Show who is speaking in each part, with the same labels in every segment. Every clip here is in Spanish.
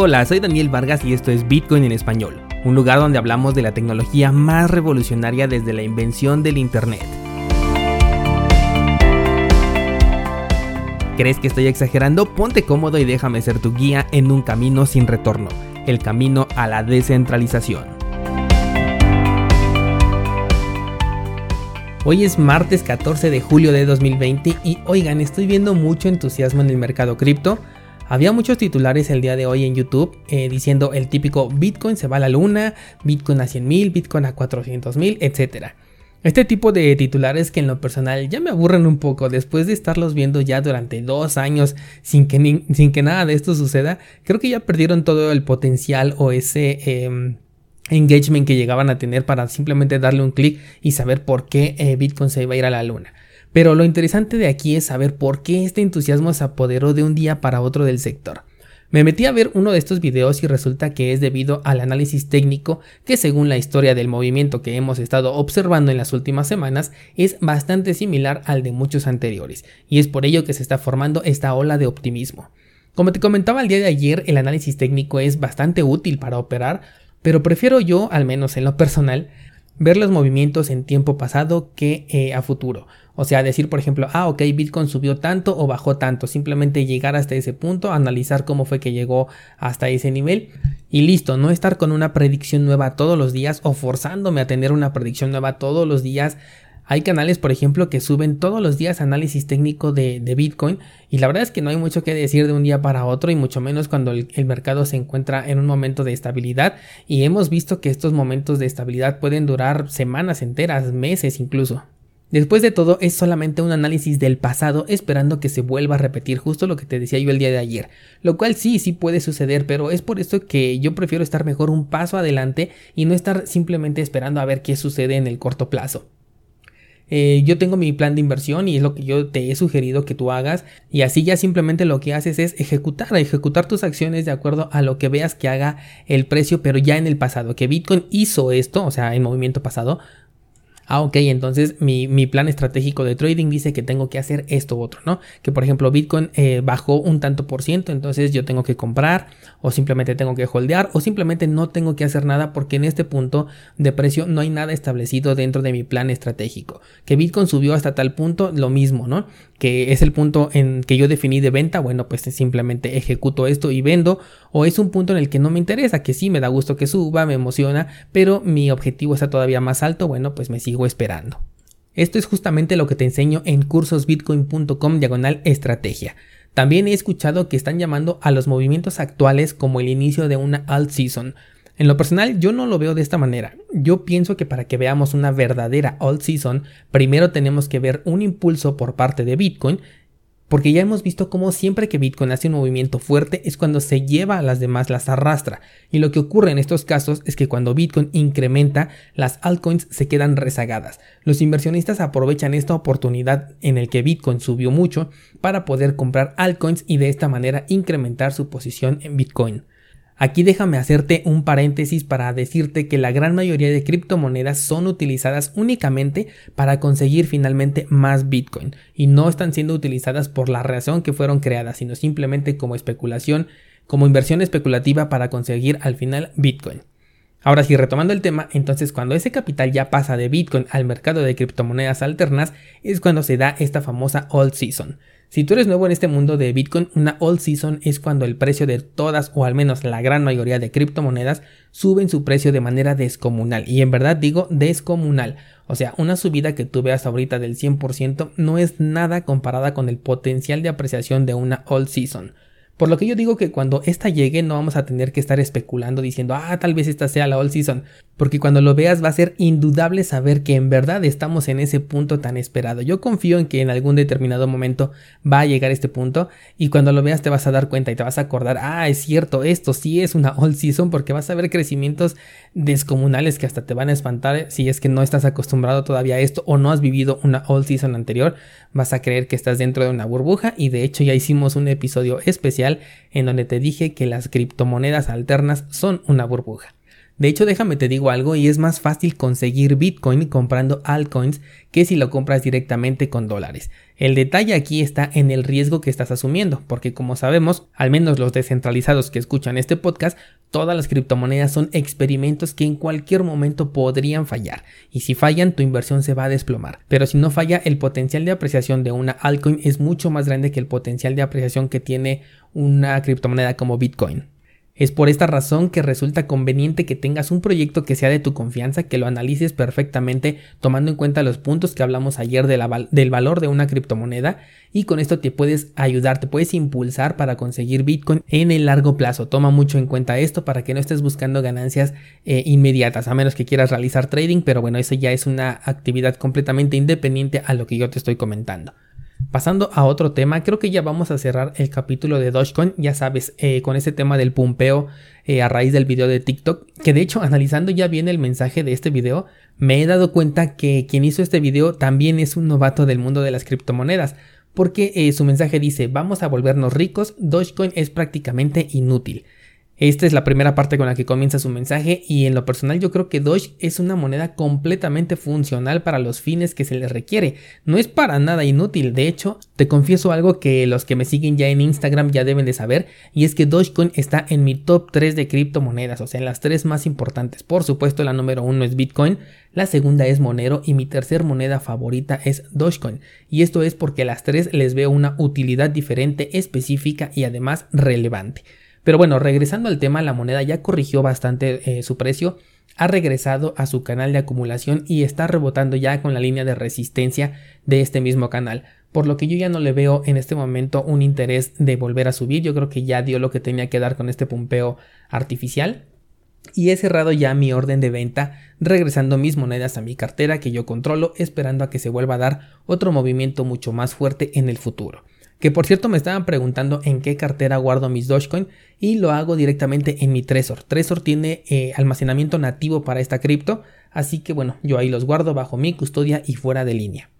Speaker 1: Hola, soy Daniel Vargas y esto es Bitcoin en español, un lugar donde hablamos de la tecnología más revolucionaria desde la invención del Internet. ¿Crees que estoy exagerando? Ponte cómodo y déjame ser tu guía en un camino sin retorno, el camino a la descentralización. Hoy es martes 14 de julio de 2020 y oigan, estoy viendo mucho entusiasmo en el mercado cripto había muchos titulares el día de hoy en YouTube eh, diciendo el típico Bitcoin se va a la luna, Bitcoin a 100 mil, Bitcoin a 400 mil, etc. Este tipo de titulares que en lo personal ya me aburren un poco después de estarlos viendo ya durante dos años sin que, sin que nada de esto suceda, creo que ya perdieron todo el potencial o ese... Em, engagement que llegaban a tener para simplemente darle un clic y saber por qué eh, Bitcoin se iba a ir a la luna. Pero lo interesante de aquí es saber por qué este entusiasmo se apoderó de un día para otro del sector. Me metí a ver uno de estos videos y resulta que es debido al análisis técnico que según la historia del movimiento que hemos estado observando en las últimas semanas es bastante similar al de muchos anteriores y es por ello que se está formando esta ola de optimismo. Como te comentaba el día de ayer, el análisis técnico es bastante útil para operar, pero prefiero yo, al menos en lo personal, ver los movimientos en tiempo pasado que eh, a futuro. O sea, decir, por ejemplo, ah, ok, Bitcoin subió tanto o bajó tanto. Simplemente llegar hasta ese punto, analizar cómo fue que llegó hasta ese nivel y listo. No estar con una predicción nueva todos los días o forzándome a tener una predicción nueva todos los días. Hay canales, por ejemplo, que suben todos los días análisis técnico de, Bitcoin y la verdad es que no hay mucho que decir de un día para otro y mucho menos cuando el, mercado se encuentra en un momento de estabilidad y hemos visto que estos momentos de estabilidad pueden durar semanas enteras, meses incluso. Después de todo, es solamente un análisis del pasado esperando que se vuelva a repetir justo lo que te decía yo el día de ayer. Lo cual sí, sí puede suceder, pero es por esto que yo prefiero estar mejor un paso adelante y no estar simplemente esperando a ver qué sucede en el corto plazo. Eh, yo tengo mi plan de inversión y es lo que yo te he sugerido que tú hagas. Y así ya simplemente lo que haces es ejecutar, ejecutar tus acciones de acuerdo a lo que veas que haga el precio pero ya en el pasado, que Bitcoin hizo esto, o sea, en movimiento pasado, ah, ok, entonces mi, plan estratégico de trading dice que tengo que hacer esto u otro, ¿no? Que por ejemplo Bitcoin eh, bajó un tanto por ciento, entonces yo tengo que comprar o simplemente tengo que holdear o simplemente no tengo que hacer nada porque en este punto de precio no hay nada establecido dentro de mi plan estratégico. Que Bitcoin subió hasta tal punto, lo mismo, ¿no? Que es el punto en que yo definí de venta, bueno, pues simplemente ejecuto esto y vendo o es un punto en el que no me interesa, que sí me da gusto que suba, me emociona, pero mi objetivo está todavía más alto, bueno, pues me sigo esperando. Esto es justamente lo que te enseño en cursosbitcoin.com diagonal estrategia. También he escuchado que están llamando a los movimientos actuales como el inicio de una alt season. En lo personal yo no lo veo de esta manera. Yo pienso que para que veamos una verdadera alt season, primero tenemos que ver un impulso por parte de Bitcoin porque ya hemos visto cómo siempre que Bitcoin hace un movimiento fuerte es cuando se lleva a las demás, las arrastra. Y lo que ocurre en estos casos es que cuando Bitcoin incrementa, las altcoins se quedan rezagadas. Los inversionistas aprovechan esta oportunidad en el que Bitcoin subió mucho para poder comprar altcoins y de esta manera incrementar su posición en Bitcoin. Aquí déjame hacerte un paréntesis para decirte que la gran mayoría de criptomonedas son utilizadas únicamente para conseguir finalmente más Bitcoin y no están siendo utilizadas por la razón que fueron creadas, sino simplemente como especulación, como inversión especulativa para conseguir al final Bitcoin. Ahora sí, retomando el tema, entonces cuando ese capital ya pasa de Bitcoin al mercado de criptomonedas alternas es cuando se da esta famosa old season. Si tú eres nuevo en este mundo de Bitcoin, una old season es cuando el precio de todas o al menos la gran mayoría de criptomonedas suben su precio de manera descomunal. Y en verdad digo descomunal. O sea, una subida que tú veas ahorita del 100% no es nada comparada con el potencial de apreciación de una old season. Por lo que yo digo que cuando esta llegue no vamos a tener que estar especulando diciendo, ah, tal vez esta sea la all season, porque cuando lo veas va a ser indudable saber que en verdad estamos en ese punto tan esperado. Yo confío en que en algún determinado momento va a llegar este punto y cuando lo veas te vas a dar cuenta y te vas a acordar, ah, es cierto, esto sí es una all season porque vas a ver crecimientos descomunales que hasta te van a espantar si es que no estás acostumbrado todavía a esto o no has vivido una all season anterior, vas a creer que estás dentro de una burbuja y de hecho ya hicimos un episodio especial en donde te dije que las criptomonedas alternas son una burbuja. De hecho, déjame te digo algo y es más fácil conseguir Bitcoin comprando altcoins que si lo compras directamente con dólares. El detalle aquí está en el riesgo que estás asumiendo, porque como sabemos, al menos los descentralizados que escuchan este podcast, todas las criptomonedas son experimentos que en cualquier momento podrían fallar, y si fallan tu inversión se va a desplomar. Pero si no falla, el potencial de apreciación de una altcoin es mucho más grande que el potencial de apreciación que tiene una criptomoneda como Bitcoin. Es por esta razón que resulta conveniente que tengas un proyecto que sea de tu confianza, que lo analices perfectamente tomando en cuenta los puntos que hablamos ayer del valor de una criptomoneda y con esto te puedes ayudar, te puedes impulsar para conseguir Bitcoin en el largo plazo. Toma mucho en cuenta esto para que no estés buscando ganancias eh, inmediatas, a menos que quieras realizar trading, pero bueno, eso ya es una actividad completamente independiente a lo que yo te estoy comentando. Pasando a otro tema, creo que ya vamos a cerrar el capítulo de Dogecoin, ya sabes, eh, con ese tema del pumpeo eh, a raíz del video de TikTok, que de hecho analizando ya bien el mensaje de este video, me he dado cuenta que quien hizo este video también es un novato del mundo de las criptomonedas, porque eh, su mensaje dice, vamos a volvernos ricos, Dogecoin es prácticamente inútil. Esta es la primera parte con la que comienza su mensaje y en lo personal yo creo que Doge es una moneda completamente funcional para los fines que se le requiere. No es para nada inútil, de hecho, te confieso algo que los que me siguen ya en Instagram ya deben de saber y es que Dogecoin está en mi top 3 de criptomonedas, o sea, en las tres más importantes. Por supuesto, la número uno es Bitcoin, la segunda es Monero y mi tercer moneda favorita es Dogecoin. Y esto es porque las tres les veo una utilidad diferente, específica y además relevante. Pero bueno, regresando al tema, la moneda ya corrigió bastante eh, su precio, ha regresado a su canal de acumulación y está rebotando ya con la línea de resistencia de este mismo canal. Por lo que yo ya no le veo en este momento un interés de volver a subir. Yo creo que ya dio lo que tenía que dar con este pumpeo artificial. Y he cerrado ya mi orden de venta, regresando mis monedas a mi cartera que yo controlo, esperando a que se vuelva a dar otro movimiento mucho más fuerte en el futuro. Que por cierto me estaban preguntando en qué cartera guardo mis Dogecoin y lo hago directamente en mi Trezor. Trezor tiene eh, almacenamiento nativo para esta cripto, así que bueno, yo ahí los guardo bajo mi custodia y fuera de línea.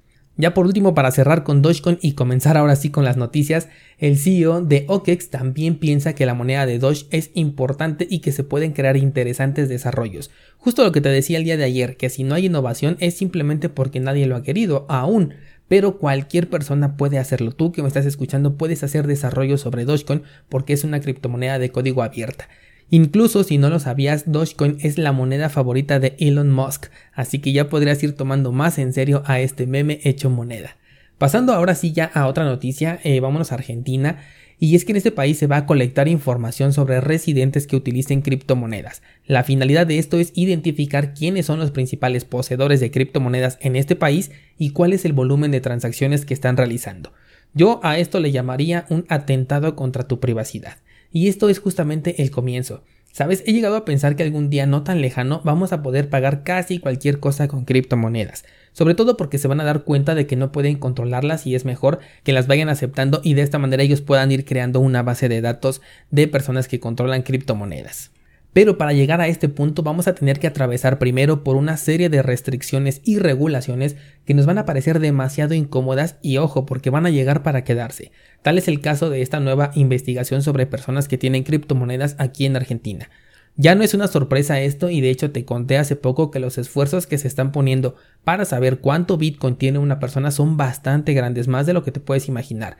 Speaker 1: Ya por último, para cerrar con Dogecoin y comenzar ahora sí con las noticias, el CEO de OKEX también piensa que la moneda de Doge es importante y que se pueden crear interesantes desarrollos. Justo lo que te decía el día de ayer, que si no hay innovación es simplemente porque nadie lo ha querido aún pero cualquier persona puede hacerlo. Tú que me estás escuchando puedes hacer desarrollo sobre Dogecoin porque es una criptomoneda de código abierta. Incluso si no lo sabías, Dogecoin es la moneda favorita de Elon Musk, así que ya podrías ir tomando más en serio a este meme hecho moneda. Pasando ahora sí ya a otra noticia, eh, vámonos a Argentina. Y es que en este país se va a colectar información sobre residentes que utilicen criptomonedas. La finalidad de esto es identificar quiénes son los principales poseedores de criptomonedas en este país y cuál es el volumen de transacciones que están realizando. Yo a esto le llamaría un atentado contra tu privacidad. Y esto es justamente el comienzo. Sabes, he llegado a pensar que algún día no tan lejano vamos a poder pagar casi cualquier cosa con criptomonedas, sobre todo porque se van a dar cuenta de que no pueden controlarlas y es mejor que las vayan aceptando y de esta manera ellos puedan ir creando una base de datos de personas que controlan criptomonedas. Pero para llegar a este punto vamos a tener que atravesar primero por una serie de restricciones y regulaciones que nos van a parecer demasiado incómodas y ojo porque van a llegar para quedarse. Tal es el caso de esta nueva investigación sobre personas que tienen criptomonedas aquí en Argentina. Ya no es una sorpresa esto y de hecho te conté hace poco que los esfuerzos que se están poniendo para saber cuánto Bitcoin tiene una persona son bastante grandes, más de lo que te puedes imaginar.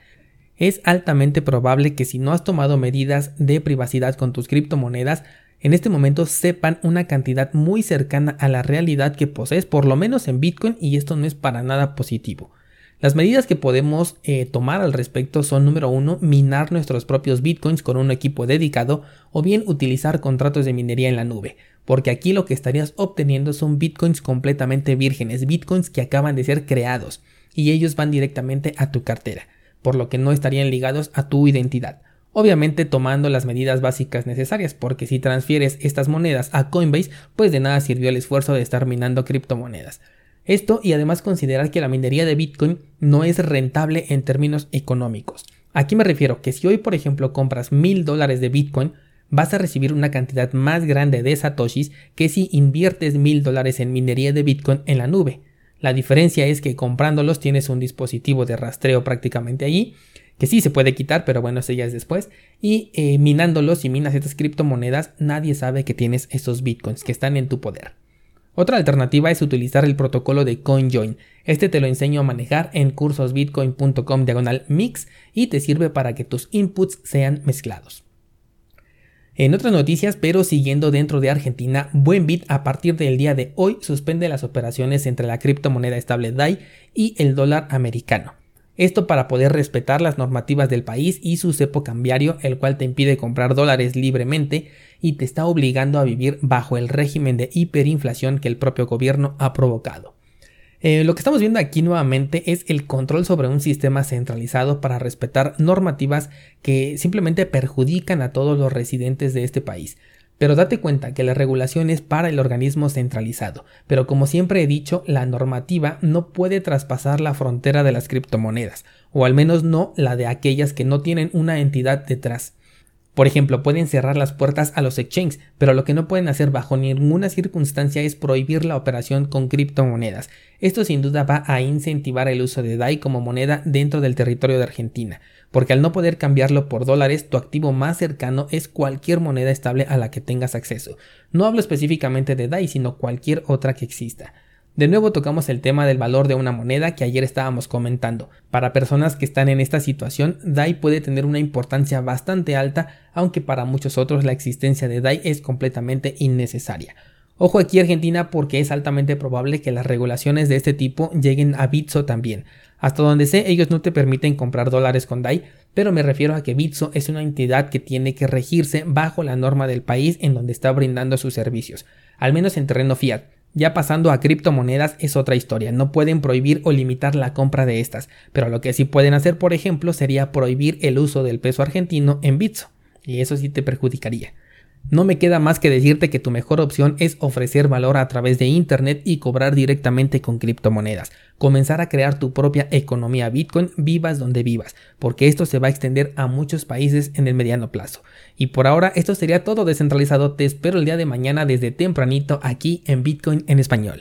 Speaker 1: Es altamente probable que si no has tomado medidas de privacidad con tus criptomonedas, en este momento sepan una cantidad muy cercana a la realidad que posees, por lo menos en Bitcoin, y esto no es para nada positivo. Las medidas que podemos eh, tomar al respecto son número uno, minar nuestros propios bitcoins con un equipo dedicado o bien utilizar contratos de minería en la nube, porque aquí lo que estarías obteniendo son bitcoins completamente vírgenes, bitcoins que acaban de ser creados y ellos van directamente a tu cartera, por lo que no estarían ligados a tu identidad. Obviamente tomando las medidas básicas necesarias, porque si transfieres estas monedas a Coinbase, pues de nada sirvió el esfuerzo de estar minando criptomonedas. Esto y además considerar que la minería de Bitcoin no es rentable en términos económicos. Aquí me refiero que si hoy por ejemplo compras mil dólares de Bitcoin, vas a recibir una cantidad más grande de satoshis que si inviertes mil dólares en minería de Bitcoin en la nube. La diferencia es que comprándolos tienes un dispositivo de rastreo prácticamente allí que sí se puede quitar, pero bueno, eso ya es después. Y eh, minándolos, si minas estas criptomonedas, nadie sabe que tienes esos bitcoins que están en tu poder. Otra alternativa es utilizar el protocolo de CoinJoin. Este te lo enseño a manejar en cursosbitcoin.com diagonal mix y te sirve para que tus inputs sean mezclados. En otras noticias, pero siguiendo dentro de Argentina, Buenbit a partir del día de hoy suspende las operaciones entre la criptomoneda estable DAI y el dólar americano. Esto para poder respetar las normativas del país y su cepo cambiario, el cual te impide comprar dólares libremente y te está obligando a vivir bajo el régimen de hiperinflación que el propio gobierno ha provocado. Eh, lo que estamos viendo aquí nuevamente es el control sobre un sistema centralizado para respetar normativas que simplemente perjudican a todos los residentes de este país. Pero date cuenta que la regulación es para el organismo centralizado, pero como siempre he dicho, la normativa no puede traspasar la frontera de las criptomonedas, o al menos no la de aquellas que no tienen una entidad detrás. Por ejemplo, pueden cerrar las puertas a los exchanges, pero lo que no pueden hacer bajo ninguna circunstancia es prohibir la operación con criptomonedas. Esto sin duda va a incentivar el uso de DAI como moneda dentro del territorio de Argentina, porque al no poder cambiarlo por dólares, tu activo más cercano es cualquier moneda estable a la que tengas acceso. No hablo específicamente de DAI, sino cualquier otra que exista. De nuevo tocamos el tema del valor de una moneda que ayer estábamos comentando. Para personas que están en esta situación, DAI puede tener una importancia bastante alta, aunque para muchos otros la existencia de DAI es completamente innecesaria. Ojo aquí Argentina porque es altamente probable que las regulaciones de este tipo lleguen a Bitso también. Hasta donde sé, ellos no te permiten comprar dólares con DAI, pero me refiero a que Bitso es una entidad que tiene que regirse bajo la norma del país en donde está brindando sus servicios, al menos en terreno fiat. Ya pasando a criptomonedas es otra historia, no pueden prohibir o limitar la compra de estas, pero lo que sí pueden hacer, por ejemplo, sería prohibir el uso del peso argentino en Bitso, y eso sí te perjudicaría. No me queda más que decirte que tu mejor opción es ofrecer valor a través de Internet y cobrar directamente con criptomonedas. Comenzar a crear tu propia economía Bitcoin vivas donde vivas, porque esto se va a extender a muchos países en el mediano plazo. Y por ahora esto sería todo descentralizado. Te espero el día de mañana desde tempranito aquí en Bitcoin en español.